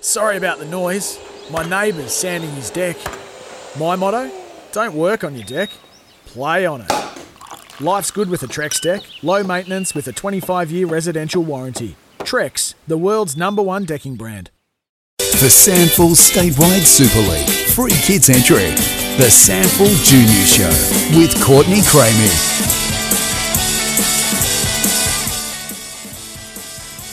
Sorry about the noise. My neighbour's sanding his deck. My motto? Don't work on your deck. Play on it. Life's good with a Trex deck. Low maintenance with a 25-year residential warranty. Trex, the world's number one decking brand. The SANFL Statewide Super League. Free kids entry. The SANFL Junior Show with Courtney Cramey.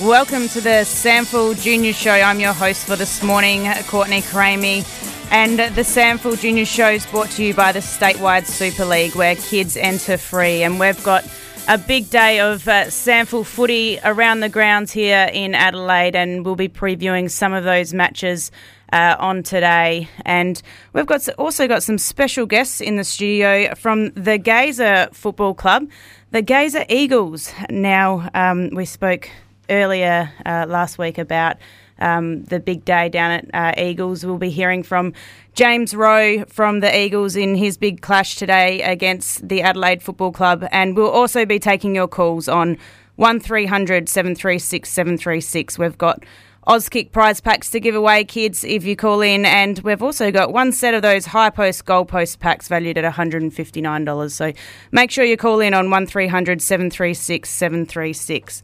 Welcome to the SANFL Junior Show. I'm your host for this morning, Courtney Cramey. And the SANFL Junior Show is brought to you by the Statewide Super League, where kids enter free. And we've got a big day of uh, footy around the grounds here in Adelaide, and we'll be previewing some of those matches uh, on today. And we've got also got some special guests in the studio from the Gaza Football Club, the Gaza Eagles. Now, um, we spoke earlier uh, last week about um, the big day down at uh, Eagles. We'll be hearing from James Rowe from the Eagles in his big clash today against the Adelaide Football Club. And we'll also be taking your calls on 1300 736 736. We've got Auskick prize packs to give away, kids, if you call in. And we've also got one set of those high post goal post packs valued at $159. So make sure you call in on 1300 736 736.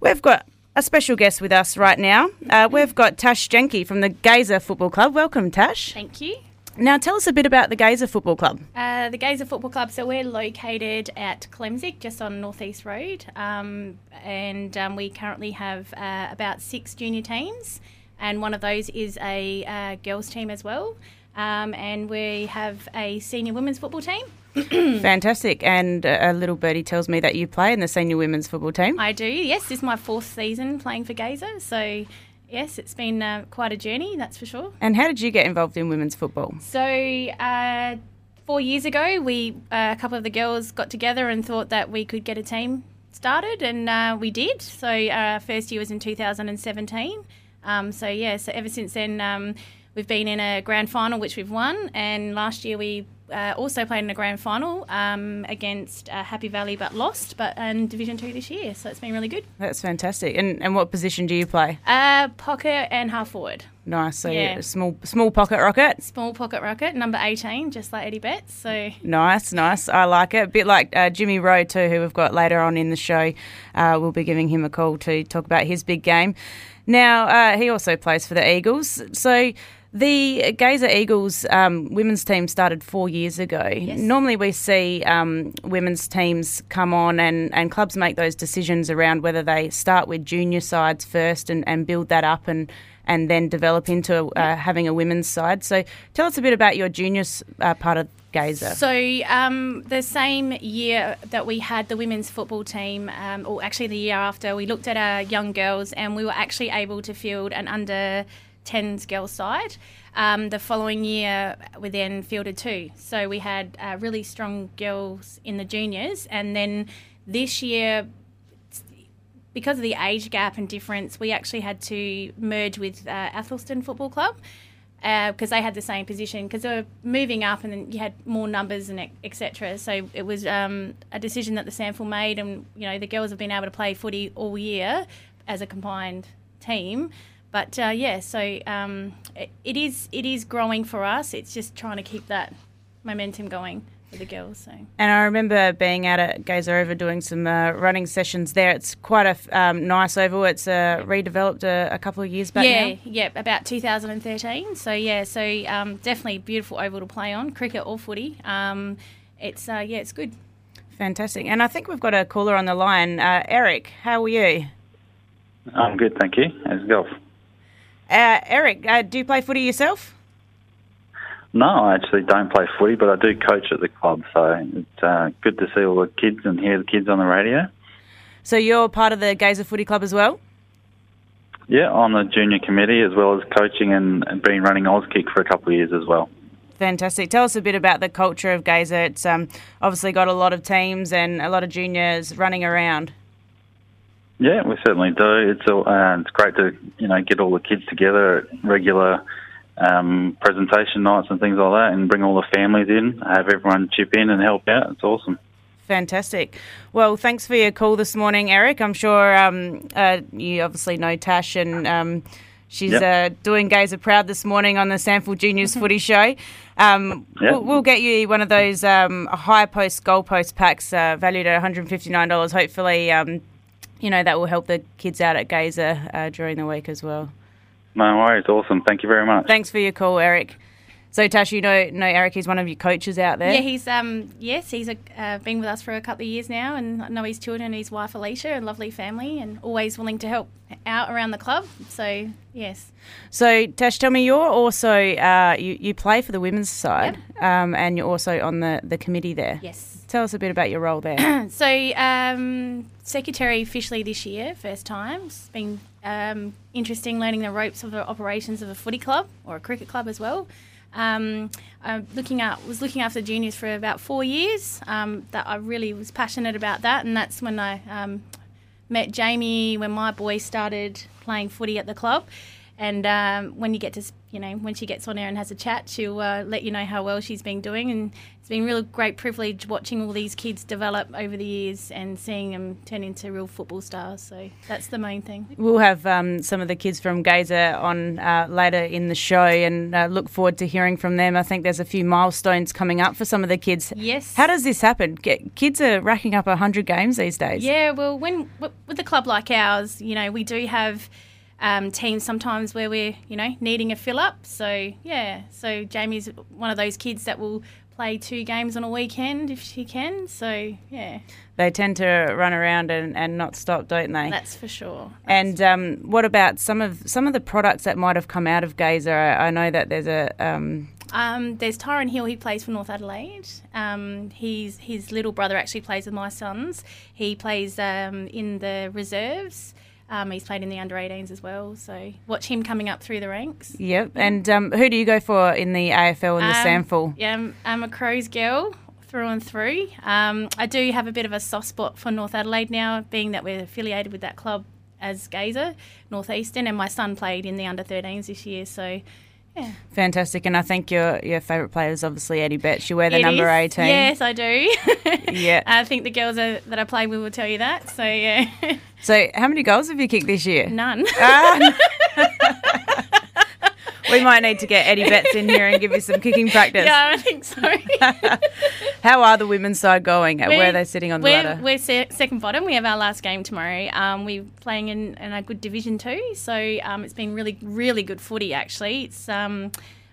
We've got a special guest with us right now. Uh, we've got Tash Jenke from the Gaza Football Club. Welcome, Tash. Thank you. Now, tell us a bit about the Gaza Football Club. Uh, the Gaza Football Club, so we're located at Klemzig, just on Northeast Road, um, and um, we currently have uh, about six junior teams, and one of those is a uh, girls' team as well. Um, and we have a senior women's football team. Fantastic. And a little birdie tells me that you play in the senior women's football team. I do, yes. This is my fourth season playing for Gaza. So, yes, it's been uh, quite a journey, that's for sure. And how did you get involved in women's football? So, uh, four years ago, we uh, a couple of the girls got together and thought that we could get a team started, and uh, we did. So, our first year was in 2017. Um, so, yeah, so ever since then, um, we've been in a grand final, which we've won, and last year we uh, also played in a grand final um, against uh, Happy Valley, but lost, but in Division Two this year. So it's been really good. That's fantastic. And and what position do you play? Uh, pocket and half forward. Nice. So yeah. small small pocket rocket. Small pocket rocket, number eighteen, just like Eddie Betts. So nice, nice. I like it. A bit like uh, Jimmy Rowe too, who we've got later on in the show. Uh, we'll be giving him a call to talk about his big game. Now uh, he also plays for the Eagles. So the Gaza Eagles um, women's team started four years ago. Yes. Normally, we see um, women's teams come on and, and clubs make those decisions around whether they start with junior sides first and, and build that up and, and then develop into uh, having a women's side. So, tell us a bit about your junior uh, part of Gaza. So, um, the same year that we had the women's football team, um, or actually the year after, we looked at our young girls and we were actually able to field an under 10s girls side. Um, the following year, we then fielded two. So we had uh, really strong girls in the juniors. And then this year, because of the age gap and difference, we actually had to merge with uh, Athelstone Football Club because uh, they had the same position because they were moving up and then you had more numbers and etc. So it was um, a decision that the SANFL made, and you know the girls have been able to play footy all year as a combined team. But uh, yeah, so um, it, it is it is growing for us. It's just trying to keep that momentum going for the girls. So. And I remember being out at Gaza Oval doing some uh, running sessions there. It's quite a um, nice oval. It's uh, redeveloped a, a, couple of years back. Yeah, now. yeah, about 2013. So yeah, so um, definitely beautiful oval to play on, cricket or footy. Um, it's uh, yeah, it's good. Fantastic. And I think we've got a caller on the line. Uh, Eric, how are you? I'm good, thank you. How's golf? Uh, Eric, uh, do you play footy yourself? No, I actually don't play footy, but I do coach at the club, so it's uh, good to see all the kids and hear the kids on the radio. So you're part of the Gaza Footy Club as well? Yeah, on the junior committee as well as coaching and, and been running Auskick for a couple of years as well. Fantastic. Tell us a bit about the culture of Gaza. It's um, obviously got a lot of teams and a lot of juniors running around. Yeah, we certainly do. It's a, uh, it's great to you know get all the kids together at regular um, presentation nights and things like that, and bring all the families in, have everyone chip in and help out. It's awesome. Fantastic. Well, thanks for your call this morning, Eric. I'm sure um, uh, you obviously know Tash, and um, she's Yep. uh, doing Gaza proud this morning on the SANFL Juniors Footy Show. Um, Yep. we'll, we'll get you one of those um, high post goal post packs uh, valued at $159. Hopefully, um, you know that will help the kids out at Gaza uh, during the week as well. No worries, awesome. Thank you very much. Thanks for your call, Eric. So, Tash, you know, know Eric. He's one of your coaches out there. Yeah, he's um yes, he's a, uh, been with us for a couple of years now, and I know his children and his wife Alicia, and lovely family, and always willing to help out around the club. So yes, So, Tash, tell me, you're also uh, you you play for the women's side, um, and you're also on the, the committee there. yes. Tell us a bit about your role there. So um, secretary officially this year, first time. It's been um, interesting learning the ropes of the operations of a footy club or a cricket club as well. Um, I'm looking at was looking after juniors for about four years. Um, that I really was passionate about that, and that's when I um, met Jamie when my boy started playing footy at the club. And um, when you get to, you know, when she gets on there and has a chat, she'll uh, let you know how well she's been doing. And it's been a real great privilege watching all these kids develop over the years and seeing them turn into real football stars. So that's the main thing. we'll have um, some of the kids from Gaza on uh, later in the show, and uh, look forward to hearing from them. I think there's a few milestones coming up for some of the kids. Yes. How does this happen? Kids are racking up hundred games these days. Yeah, well, when with a club like ours, you know, we do have um, teams sometimes where we're, you know, needing a fill up. So yeah, so Jamie's one of those kids that will play two games on a weekend if she can. So yeah, They tend to run around and, and not stop, don't they? that's for sure. And um, what about some of some of the products that might have come out of Gaza? I, I know that there's a um, Um, there's Tyron Hill. He plays for North Adelaide. Um, he's his little brother actually plays with my sons. He plays um, in the reserves. Um, he's played in the under 18s as well. So watch him coming up through the ranks. yep. And um, who do you go for in the AFL and the Um, SANFL? Yeah, I'm, I'm a Crows girl through and through. Um, I do have a bit of a soft spot for North Adelaide now, being that we're affiliated with that club as Gaza, Northeastern, and my son played in the under 13s this year. So, yeah. Fantastic. And I think your your favourite player is obviously Eddie Betts. You wear the It number is. 18. Yes, I do. Yeah. I think the girls are, that I play with will tell you that. So, yeah. So how many goals have you kicked this year? None. Ah. we might need to get Eddie Betts in here and give you some kicking practice. yeah, I think so. How are the women's side going? Where are We're- they sitting on the we're, ladder? We're se- second bottom. We have our last game tomorrow. Um, we're playing in, in a good Division too, so um, it's been really, really good footy. Actually, it's um,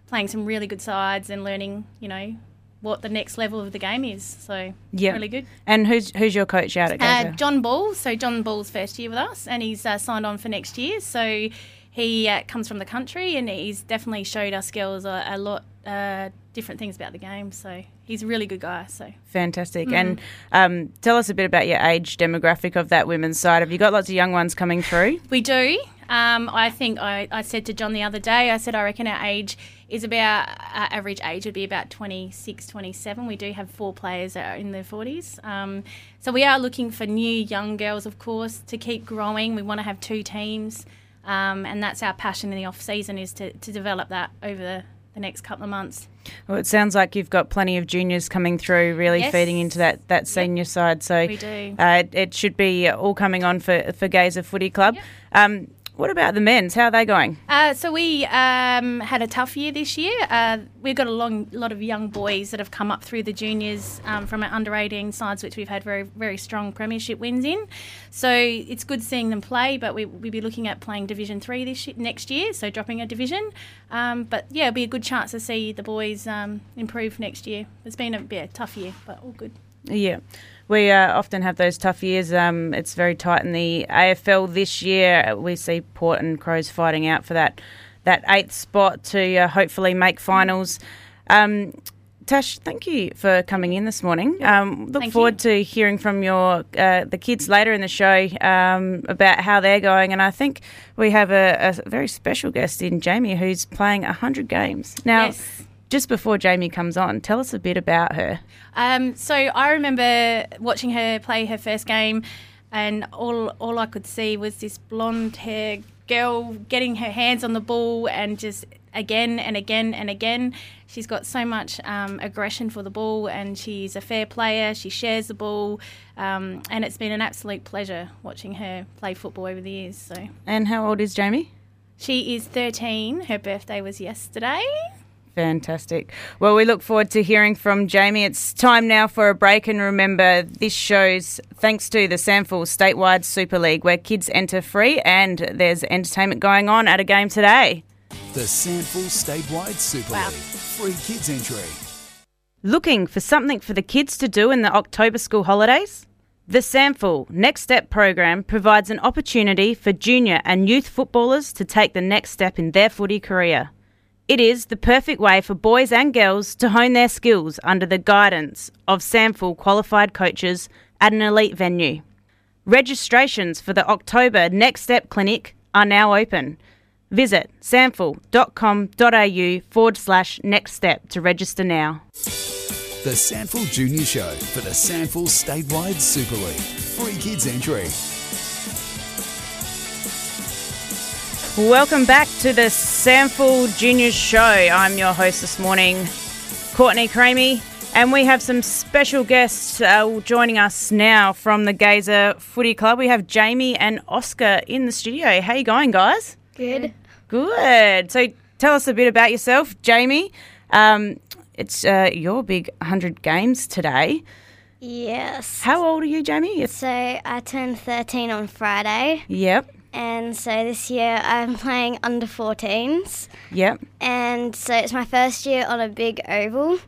playing some really good sides and learning, you know, what the next level of the game is. So Yeah. really good. And who's who's your coach out at Uh, John Ball. So John Ball's first year with us, and he's uh, signed on for next year. So he uh, comes from the country, and he's definitely showed us skills a, a lot uh, different things about the game. So he's a really good guy. So. Fantastic. Mm. And um, tell us a bit about your age demographic of that women's side. Have you got lots of young ones coming through? We do. Um, I think I, I said to John the other day, I said I reckon our age is about, our average age would be about 26, 27. We do have four players that are in their 40s. Um, so we are looking for new young girls, of course, to keep growing. We want to have two teams. Um, and that's our passion in the off season is to, to develop that over the, the next couple of months. Well, it sounds like you've got plenty of juniors coming through, really Yes. feeding into that, that senior side. So We do. Uh, it, it should be all coming on for for Gaza Footy Club. Um, what about the men's? How are they going? Uh, so we um, had a tough year this year. Uh, we've got a long, lot of young boys that have come up through the juniors um, from our under 18 sides, which we've had very, very strong premiership wins in. So it's good seeing them play, but we, we'll be looking at playing Division Three this next year, so dropping a division. Um, but yeah, it'll be a good chance to see the boys um, improve next year. It's been a, yeah, a tough year, but all good. Yeah. We uh, often have those tough years. Um, it's very tight in the AFL this year. We see Port and Crows fighting out for that that eighth spot to uh, hopefully make finals. Um, Tash, thank you for coming in this morning. Um, look Thank forward to hearing from your uh, the kids later in the show um, about how they're going, and I think we have a, a very special guest in Jamie who's playing hundred games now. Yes. Just before Jamie comes on, tell us a bit about her. Um, so I remember watching her play her first game, and all all I could see was this blonde hair girl getting her hands on the ball and just again and again and again. She's got so much um, aggression for the ball, and she's a fair player. She shares the ball, um, and it's been an absolute pleasure watching her play football over the years. So And how old is Jamie? she is 13. Her birthday was yesterday. Fantastic. Well, we look forward to hearing from Jamie. It's time now for a break, and remember, this show's thanks to the SANFL Statewide Super League, where kids enter free, and there's entertainment going on at a game today. The SANFL Statewide Super Wow. League. Free kids entry. Looking for something for the kids to do in the October school holidays? The SANFL Next Step program provides an opportunity for junior and youth footballers to take the next step in their footy career. It is the perfect way for boys and girls to hone their skills under the guidance of SANFL qualified coaches at an elite venue. Registrations for the October Next Step Clinic are now open. Visit sanfl.com.au forward slash next step to register now. The SANFL Junior Show for the SANFL Statewide Super League. Free kids entry. Welcome back to the SANFL Juniors Show. I'm your host this morning, Courtney Cramey, and we have some special guests uh, joining us now from the Gaza Footy Club. We have Jamie and Oscar in the studio. How you going, guys? Good. Good. So tell us a bit about yourself, Jamie. Um, it's uh, your big 100 games today. Yes. How old are you, Jamie? So I turned 13 on Friday, yep, and so this year I'm playing under 14s, yep. and so it's my first year on a big oval,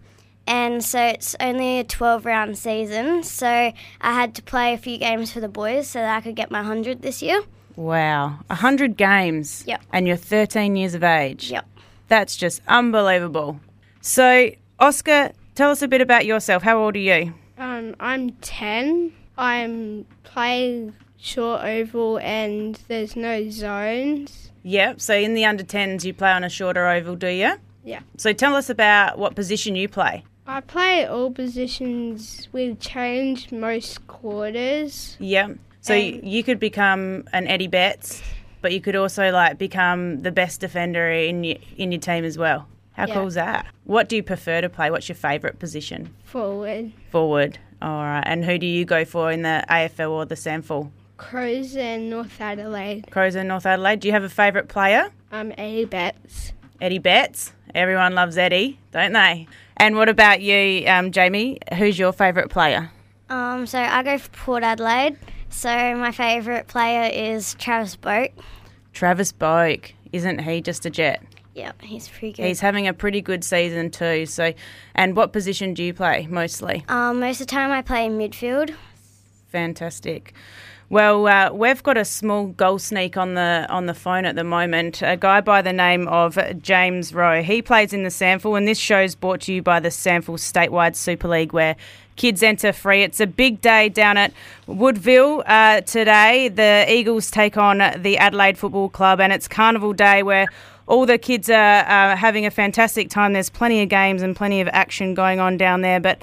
and so it's only a 12 round season. So I had to play a few games for the boys so that I could get my 100 this year. Wow. 100 games. Yep. And you're 13 years of age. Yep. That's just unbelievable. So, Oscar, tell us a bit about yourself. How old are you? Um, I'm 10. I'm playing short oval and there's no zones. Yep. So, in the under 10s, you play on a shorter oval, do you? Yeah. So, tell us about what position you play. I play all positions. We change most quarters. Yep. So, you could become an Eddie Betts, but you could also like become the best defender in your, in your team as well. How Yeah. cool is that? What do you prefer to play? What's your favourite position? Forward. Forward. All right. And who do you go for in the AFL or the SANFL? Crows and North Adelaide. Crows in North Adelaide. Do you have a favourite player? Um, Eddie Betts. Eddie Betts. Everyone loves Eddie, don't they? And what about you, um, Jamie? Who's your favourite player? Um, so I go for Port Adelaide. So my favourite player is Travis Boak. Travis Boak. Isn't he just a jet? Yep, he's pretty good. He's having a pretty good season too. So, and what position do you play mostly? um, most of the time I play midfield. Fantastic. Well, uh, we've got a small goal sneak on the on the phone at the moment. A guy by the name of James Rowe. He plays in the SANFL, and this show's brought to you by the SANFL Statewide Super League, where kids enter free. It's a big day down at Woodville uh, today. The Eagles take on the Adelaide Football Club, and it's Carnival Day where all the kids are uh, having a fantastic time. There's plenty of games and plenty of action going on down there, but.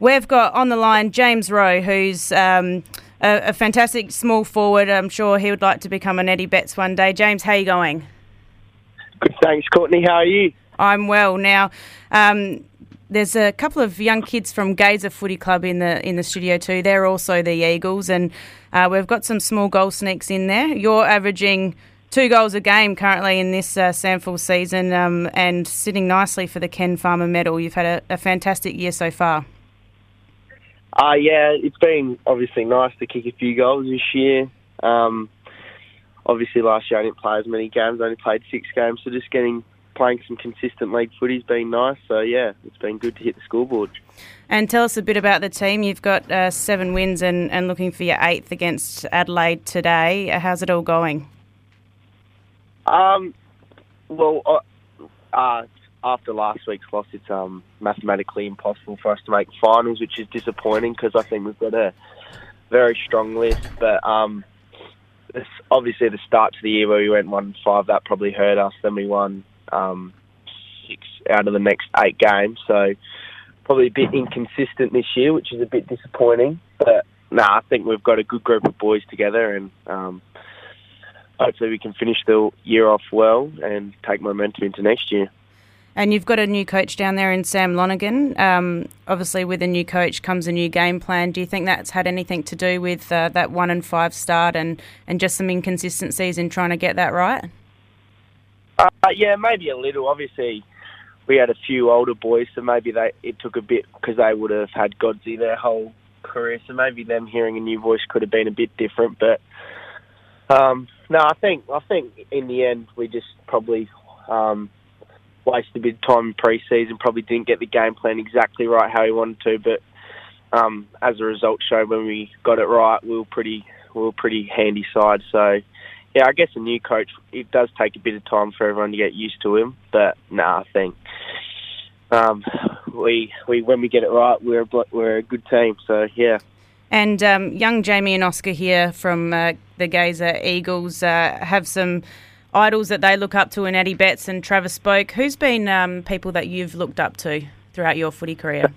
We've got on the line James Rowe, who's um, a, a fantastic small forward. I'm sure he would like to become an Eddie Betts one day. James, how are you going? Good, thanks, Courtney. How are you? I'm well. Now, um, there's a couple of young kids from Gaza Footy Club in the in the studio too. They're also the Eagles, and uh, we've got some small goal sneaks in there. You're averaging two goals a game currently in this uh, season, um, and sitting nicely for the Ken Farmer Medal. You've had a, a fantastic year so far. Uh, yeah, it's been obviously nice to kick a few goals this year. Um, obviously, last year I didn't play as many games. I only played six games, so just getting playing some consistent league footy's been nice. So yeah, it's been good to hit the scoreboard. And tell us a bit about the team. You've got uh, seven wins and, and looking for your eighth against Adelaide today. Uh, How's it all going? Um, well, uh, uh, after last week's loss, it's um, mathematically impossible for us to make finals, which is disappointing because I think we've got a very strong list. But um, this, obviously, the start to the year where we went one five, that probably hurt us. Then we won um, six out of the next eight games, so probably a bit inconsistent this year, which is a bit disappointing. But no, nah, I think we've got a good group of boys together, and um, hopefully we can finish the year off well and take momentum into next year. And you've got a new coach down there in Sam Lonergan. Um, obviously, with a new coach comes a new game plan. Do you think that's had anything to do with uh, that one and five start and, and just some inconsistencies in trying to get that right? Uh, yeah, maybe a little. Obviously, we had a few older boys, so maybe they it took a bit because they would have had Godsey their whole career. So maybe them hearing a new voice could have been a bit different. But um, no, I think I think in the end we just probably um, wasted a bit of time in pre-season. Probably didn't get the game plan exactly right how he wanted to, but um, as a result showed when we got it right, we were pretty we were pretty handy side. So yeah, I guess a new coach it does take a bit of time for everyone to get used to him, but nah, I think. Um, we we when we get it right, we're a, we're a good team. So yeah. And um, young Jamie and Oscar here from uh, the Gaza Eagles uh, have some idols that they look up to in Eddie Betts and Travis Boak. Who's been um, people that you've looked up to throughout your footy career?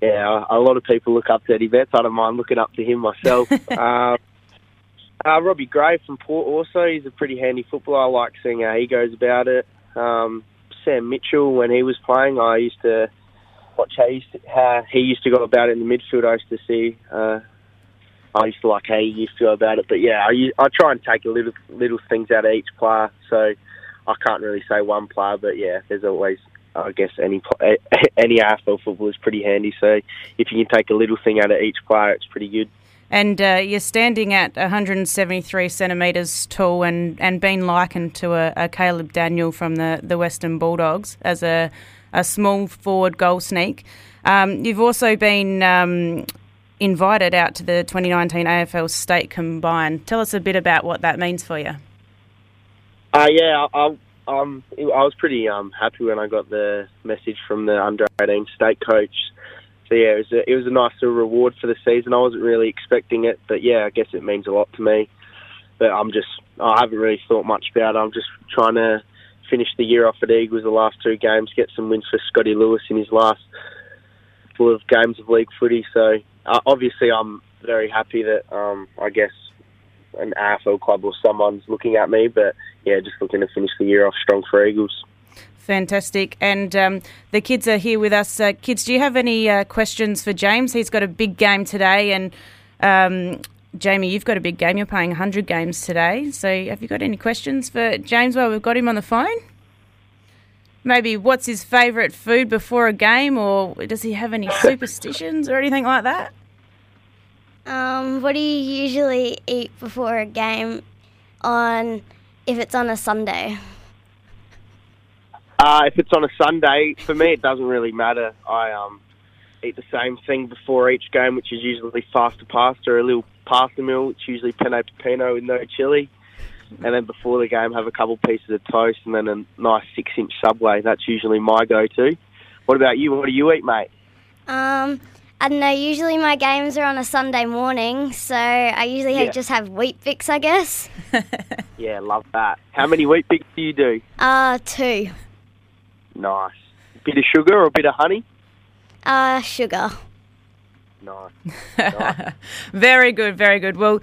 Yeah, a lot of people look up to Eddie Betts. I don't mind looking up to him myself. uh, uh, Robbie Gray from Port also, he's a pretty handy footballer. I like seeing how he goes about it. Um, Sam Mitchell, when he was playing, I used to watch how he used to, how he used to go about it in the midfield. I used to see. Uh, I used to like how you used to go about it, but yeah, I, I try and take a little little things out of each player. So I can't really say one player, but yeah, there's always I guess any any AFL football is pretty handy. So if you can take a little thing out of each player, it's pretty good. And uh, you're standing at 173 centimetres tall and, and being likened to a, a, Caleb Daniel from the, the Western Bulldogs as a, a small forward goal sneak. Um, you've also been um, invited out to the 2019 AFL State Combine. Tell us a bit about what that means for you. Uh, yeah, I, um, I was pretty um, happy when I got the message from the under 18 state coach so yeah, it was a, it was a nice little reward for the season. I wasn't really expecting it, but yeah, I guess it means a lot to me. But I'm just I haven't really thought much about it. I'm just trying to finish the year off at Eagles the last two games, get some wins for Scotty Lewis in his last couple of games of league footy. So uh, obviously, I'm very happy that um, I guess an AFL club or someone's looking at me. But yeah, just looking to finish the year off strong for Eagles. Fantastic. And um, the kids are here with us. Uh, kids, do you have any uh, questions for James? He's got a big game today. And um, Jamie, you've got a big game. You're playing 100 games today. So have you got any questions for James while we've got him on the phone? Maybe what's his favourite food before a game, or does he have any superstitions or anything like that? Um, what do you usually eat before a game on if it's on a Sunday? Uh, if it's on a Sunday, for me it doesn't really matter. I um, eat the same thing before each game, which is usually Fasta Pasta, or a little pasta meal. It's usually penne peppino with no chili. And then before the game, have a couple pieces of toast and then a nice six-inch Subway. That's usually my go-to. What about you? What do you eat, mate? Um, I don't know. Usually my games are on a Sunday morning, so I usually yeah. just have Weet-Bix, I guess. yeah, love that. How many Weet-Bix do you do? Uh, two. Nice. Bit of sugar or a bit of honey? Uh, sugar. Nice. nice. very good, very good. Well,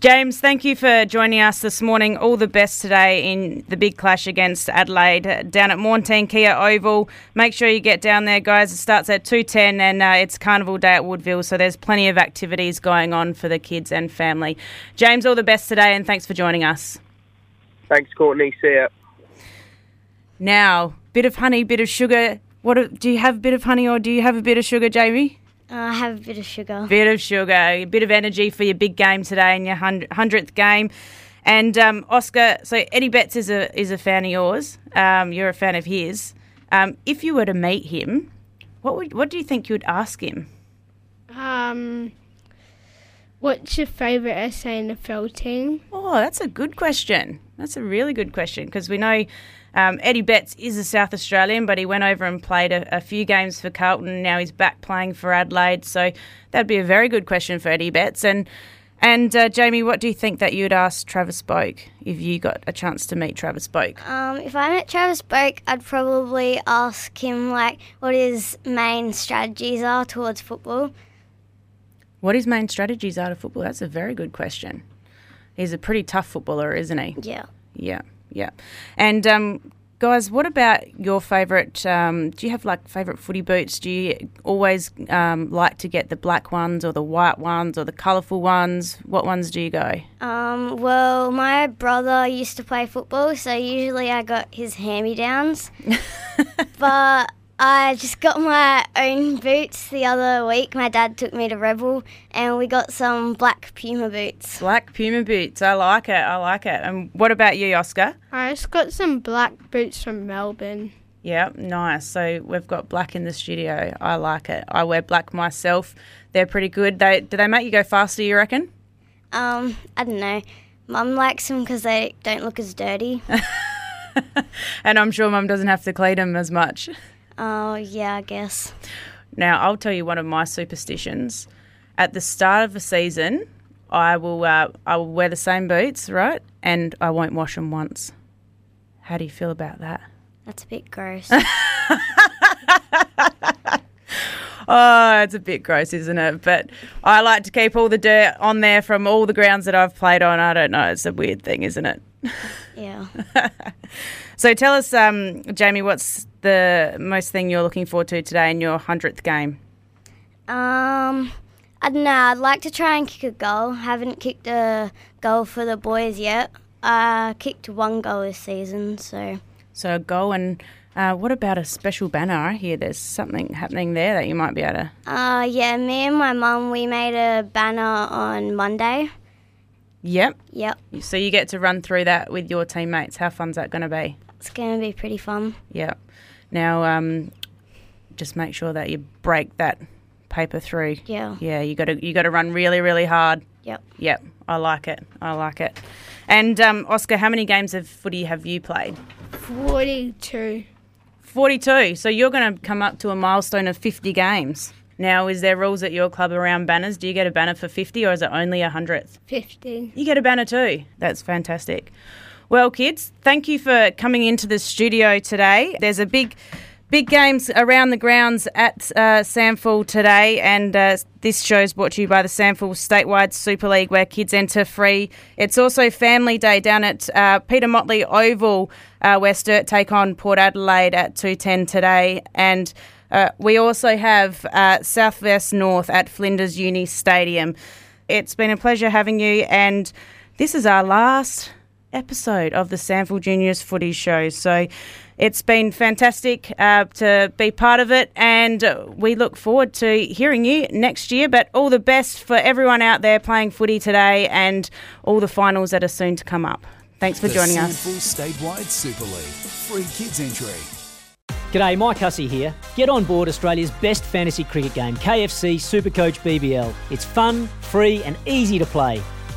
James, thank you for joining us this morning. All the best today in the big clash against Adelaide down at Maughan Thiem Kia Oval. Make sure you get down there, guys. It starts at 2.10 and uh, it's Carnival Day at Woodville, so there's plenty of activities going on for the kids and family. James, all the best today and thanks for joining us. Thanks, Courtney. See ya. Now, bit of honey, bit of sugar. What do you have? A bit of honey, or do you have a bit of sugar, Jamie? Uh, I have a bit of sugar. Bit of sugar, a bit of energy for your big game today and your hundredth game. And um, Oscar, so Eddie Betts is a is a fan of yours. Um, you're a fan of his. Um, if you were to meet him, what would what do you think you would ask him? Um, what's your favourite SANFL team? Oh, that's a good question. That's a really good question because we know Um, Eddie Betts is a South Australian, but he went over and played a, a few games for Carlton. Now he's back playing for Adelaide. So that'd be a very good question for Eddie Betts. And and uh, Jamie, what do you think that you'd ask Travis Boak if you got a chance to meet Travis Boak? Um, if I met Travis Boak, I'd probably ask him like what his main strategies are towards football. What his main strategies are to football? That's a very good question. He's a pretty tough footballer, isn't he? Yeah. Yeah, yeah. And um, guys, what about your favourite? Um, do you have like favourite footy boots? Do you always um, like to get the black ones or the white ones or the colourful ones? What ones do you go? Um, well, my brother used to play football, so usually I got his hand me downs. but I just got my own boots the other week. My dad took me to Rebel and we got some black Puma boots. Black Puma boots. I like it. I like it. And what about you, Oscar? I just got some black boots from Melbourne. Yeah, nice. So we've got black in the studio. I like it. I wear black myself. They're pretty good. They do they make you go faster? You reckon? Um, I don't know. Mum likes them because they don't look as dirty. and I'm sure Mum doesn't have to clean them as much. Oh, yeah, I guess. Now, I'll tell you one of my superstitions. At the start of the season, I will uh, I will wear the same boots, right? And I won't wash them once. How do you feel about that? That's a bit gross. oh, it's a bit gross, isn't it? But I like to keep all the dirt on there from all the grounds that I've played on. I don't know. It's a weird thing, isn't it? Yeah. so tell us, um, Jamie, what's the most thing you're looking forward to today in your 100th game? Um, I don't know. I'd like to try and kick a goal. Haven't kicked a goal for the boys yet. I kicked one goal this season, so. So a goal and uh, what about a special banner? I hear there's something happening there that you might be able to. Uh, yeah, me and my mum, we made a banner on Monday. Yep. Yep. So you get to run through that with your teammates. How fun's that going to be? It's going to be pretty fun. Yep. Now, um, just make sure that you break that paper through. Yeah. Yeah, you got to you got to run really really hard. Yep. Yep. I like it. I like it. And um, Oscar, how many games of footy have you played? Forty-two. Forty-two. So you're going to come up to a milestone of fifty games. Now, is there rules at your club around banners? Do you get a banner for 50 or is it only a 100th? 50. You get a banner too. That's fantastic. Well, kids, thank you for coming into the studio today. There's a big big games around the grounds at uh, today, and uh, this show is brought to you by the SANFL Statewide Super League, where kids enter free. It's also Family Day down at uh, Peter Motley Oval, uh, where Sturt take on Port Adelaide at 2.10 today, and uh, we also have uh, Southwest North at Flinders Uni Stadium. It's been a pleasure having you, and this is our last episode of the SANFL Juniors Footy Show. So it's been fantastic uh, to be part of it, and we look forward to hearing you next year. But all the best for everyone out there playing footy today and all the finals that are soon to come up. Thanks for the joining SANFL us. Statewide Super League. Free kids entry. G'day, Mike Hussey here. Get on board Australia's best fantasy cricket game, KFC Supercoach BBL. It's fun, free, and easy to play.